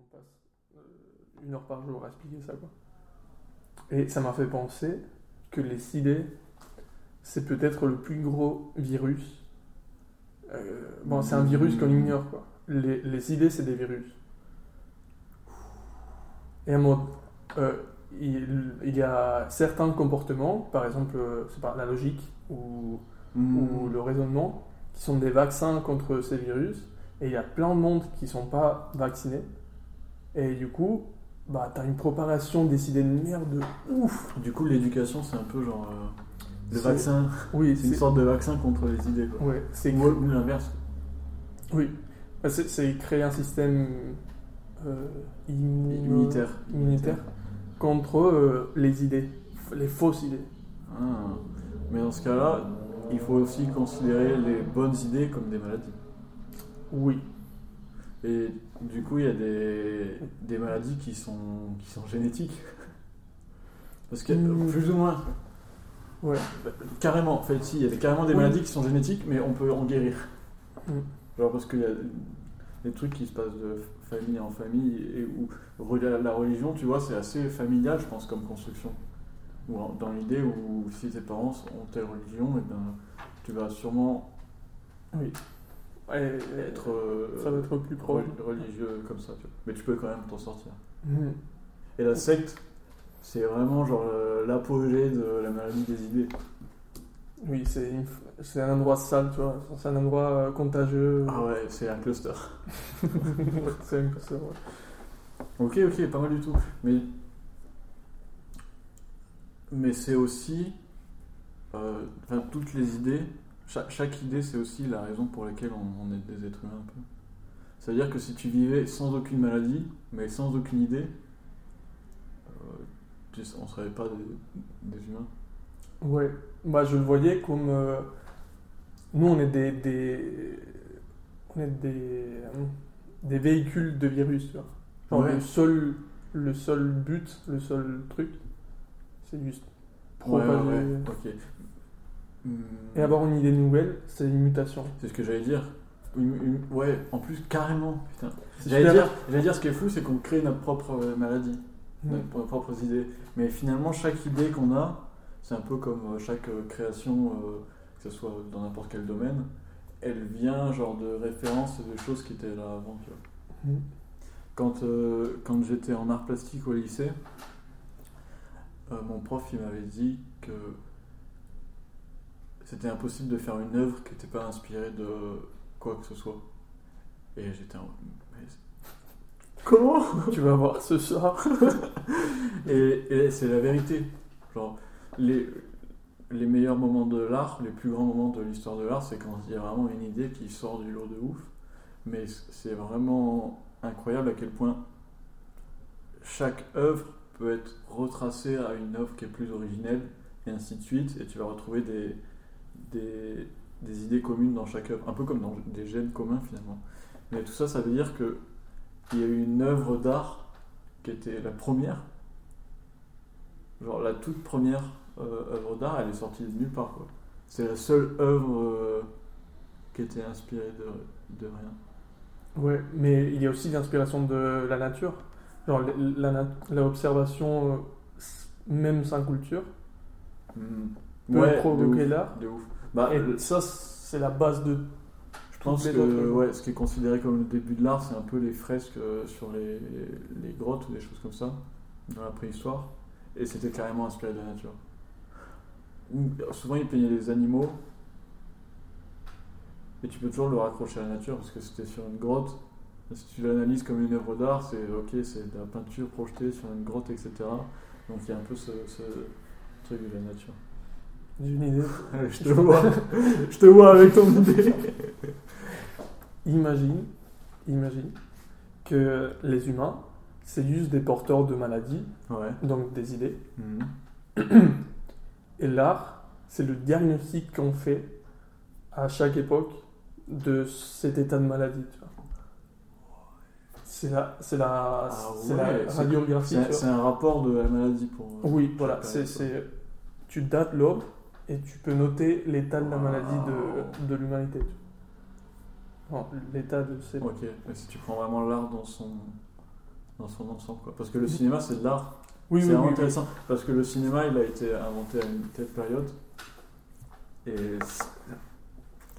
on passe euh, une heure par jour à expliquer ça. Quoi. Et ça m'a fait penser que les idées, c'est peut-être le plus gros virus. Euh, bon, c'est un virus qu'on ignore. Quoi. Les, les idées, c'est des virus. Et à un moment, euh, il, il y a certains comportements, par exemple, c'est pas la logique ou, ou le raisonnement, qui sont des vaccins contre ces virus. Et il y a plein de monde qui sont pas vaccinés. Et du coup, bah, t'as une propagation des idées de merde de ouf. Du coup, l'éducation, c'est un peu genre. euh, le vaccin. Oui, C'est une sorte de vaccin contre les idées, quoi. Ouais, c'est Ou l'inverse. oui. Bah, C'est créer un système euh, Immunitaire. immunitaire contre euh, les idées, les fausses idées. Ah. Mais dans ce cas-là, il faut aussi considérer les bonnes idées comme des maladies. Oui. Et du coup, il y a des, des maladies qui sont, qui sont génétiques. Parce que, Mm. plus ou moins, Ouais. carrément, en fait, si, il y a carrément des Oui. maladies qui sont génétiques, mais on peut en guérir. Mm. Genre parce qu'il y a des trucs qui se passent de famille en famille, et où la religion, tu vois, c'est assez familial, je pense, comme construction. Ou dans l'idée où si tes parents ont telle religion, et ben, tu vas sûrement Oui. Ouais, être euh, ça va être plus proche. reli- religieux comme ça, tu vois. Mais tu peux quand même t'en sortir. Mhm. Et la secte, c'est vraiment genre euh, l'apogée de la maladie des idées. Oui, c'est un endroit sale, tu vois. C'est un endroit euh, contagieux. Ah ouais, c'est un cluster. c'est un- c'est- ouais. Ok, ok, pas mal du tout. Mais, mais c'est aussi. euh, toutes les idées. Chaque, chaque idée, c'est aussi la raison pour laquelle on, on est des êtres humains un peu. C'est-à-dire que si tu vivais sans aucune maladie, mais sans aucune idée, euh, on serait pas des, des humains. Ouais, bah, je le voyais comme. euh, nous, on est des. des on est des. des véhicules de virus, tu vois. Genre, Ouais. le, seul, le seul but, le seul truc, c'est juste Ouais, propager. ouais, ouais. Hmm. Et avoir une idée nouvelle, c'est une mutation. C'est ce que j'allais dire. Une- une- ouais, en plus, carrément. Putain. C'est J'allais super. dire, j'allais dire, ce qui est fou, c'est qu'on crée notre propre euh, maladie. Mhm. nos propres idées. Mais finalement, chaque idée qu'on a, c'est un peu comme euh, chaque euh, création, euh, que ce soit dans n'importe quel domaine, elle vient genre de références et de choses qui étaient là avant. tu vois. Mhm. Quand, euh, quand j'étais en art plastique au lycée, euh, mon prof il m'avait dit que c'était impossible de faire une œuvre qui n'était pas inspirée de quoi que ce soit. Et j'étais en... mais Comment? Tu vas voir ce soir. Et, et c'est la vérité. Genre, les, les meilleurs moments de l'art, les plus grands moments de l'histoire de l'art, c'est quand il y a vraiment une idée qui sort du lot de ouf. Mais c'est vraiment incroyable à quel point chaque œuvre peut être retracée à une œuvre qui est plus originelle, et ainsi de suite. Et tu vas retrouver des, des, des idées communes dans chaque œuvre, un peu comme dans des gènes communs finalement. Mais tout ça, ça veut dire que il y a eu une œuvre d'art qui était la première, genre la toute première euh, œuvre d'art, elle est sortie de nulle part. C'est la seule œuvre euh, qui était inspirée de, de rien. Ouais, mais il y a aussi l'inspiration de la nature. Genre la l'observation, euh, même sans culture, peut Ouais, provoquer l'art. de ouf. Bah, Et ça, c'est la base de. je pense que ouais, ce qui est considéré comme le début de l'art, c'est un peu les fresques euh, sur les, les grottes ou des choses comme ça, dans la préhistoire. Et c'était carrément inspiré de la nature. Ou- Souvent, ils peignaient des animaux. Et tu peux toujours le raccrocher à la nature parce que c'était sur une grotte. Et si tu l'analyses comme une œuvre d'art, c'est ok, c'est de la peinture projetée sur une grotte, etc. Donc il y a un peu ce, ce truc de la nature. J'ai une idée. Je te vois, je te vois avec ton idée. Imagine, imagine que les humains, c'est juste des porteurs de maladies, Ouais. donc des idées. Mhm. Et l'art, c'est le diagnostic qu'on fait à chaque époque de cet état de maladie. tu vois. C'est la, c'est la, Ah ouais, la radiographie. C'est un rapport de la maladie pour. Oui, voilà, c'est, tu dates l'ordre et tu peux noter l'état de la maladie de, de l'humanité. Non, l'état de ces... Ok, mais si tu prends vraiment l'art dans son, dans son ensemble. Quoi. Parce que le cinéma, c'est de l'art. Oui, c'est oui, intéressant. Parce que le cinéma, il a été inventé à une telle période. Et.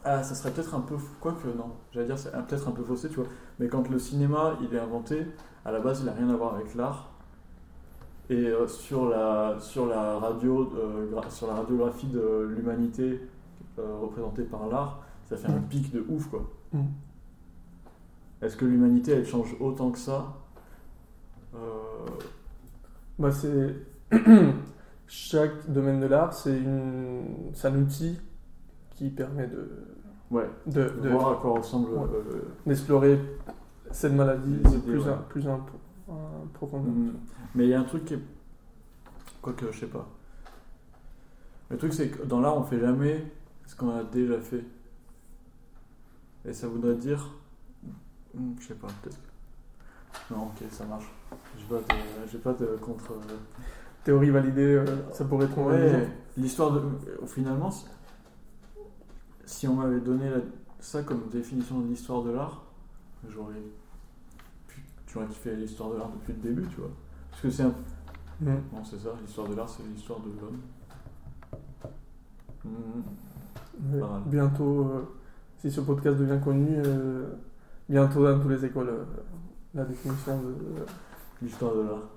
Ah, ça serait peut-être un peu. Quoique, non. J'allais dire, c'est peut-être un peu faussé, tu vois. Mais quand le cinéma, il est inventé, à la base, il n'a rien à voir avec l'art. Et euh, sur, la, sur, la radio, euh, sur la radiographie de l'humanité euh, représentée par l'art, ça fait un Mm. pic de ouf, quoi. Mm. Est-ce que l'humanité, elle change autant que ça? Euh, Bah, c'est. Chaque domaine de l'art, c'est une... c'est un outil qui permet de, Ouais, de, de de- voir à quoi ressemble Ouais. euh, d'explorer cette maladie idées, plus, en, plus en profondeur. Mm. Mais il y a un truc qui est. Quoique, je sais pas. Le truc, c'est que dans l'art, on fait jamais ce qu'on a déjà fait. Et ça voudrait dire. Hmm, Je sais pas, peut-être. Non, ok, ça marche. J'ai pas de, de contre. Théorie validée, euh, ça pourrait être Ouais, l'histoire de. euh, Finalement, si- si on m'avait donné la- ça comme définition de l'histoire de l'art, j'aurais. J'aurais kiffé l'histoire de l'art depuis le début, tu vois. Parce que c'est un. Non, c'est ça, l'histoire de l'art, c'est l'histoire de l'homme. Mal. Bientôt, euh, si ce podcast devient connu, euh, bientôt dans toutes les écoles, euh, la définition de. L'histoire de l'art.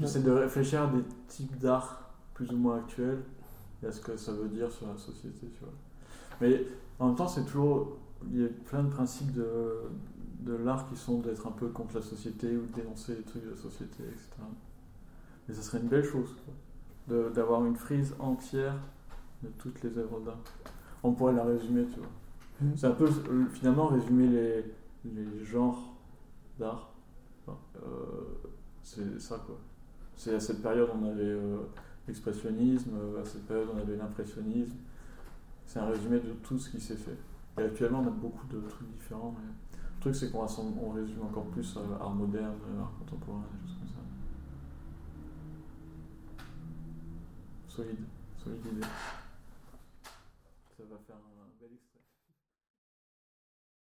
J'essaie de réfléchir à des types d'art plus ou moins actuels et à ce que ça veut dire sur la société, tu vois. Mais en même temps, c'est toujours. Il y a plein de principes de, de l'art qui sont d'être un peu contre la société ou de dénoncer les trucs de la société, etc. Mais ça serait une belle chose, quoi. D'avoir une frise entière de toutes les œuvres d'art. On pourrait la résumer, tu vois. Mm. C'est un peu euh, finalement résumer les, les genres d'art. Enfin, euh, c'est ça quoi. C'est à cette période on avait euh, l'expressionnisme, à cette période on avait l'impressionnisme. C'est un résumé de tout ce qui s'est fait. Et actuellement on a beaucoup de trucs différents. mais truc c'est qu'on résume encore plus euh, art moderne, euh, art contemporain, des choses comme ça. Solide, solide. Ça va faire.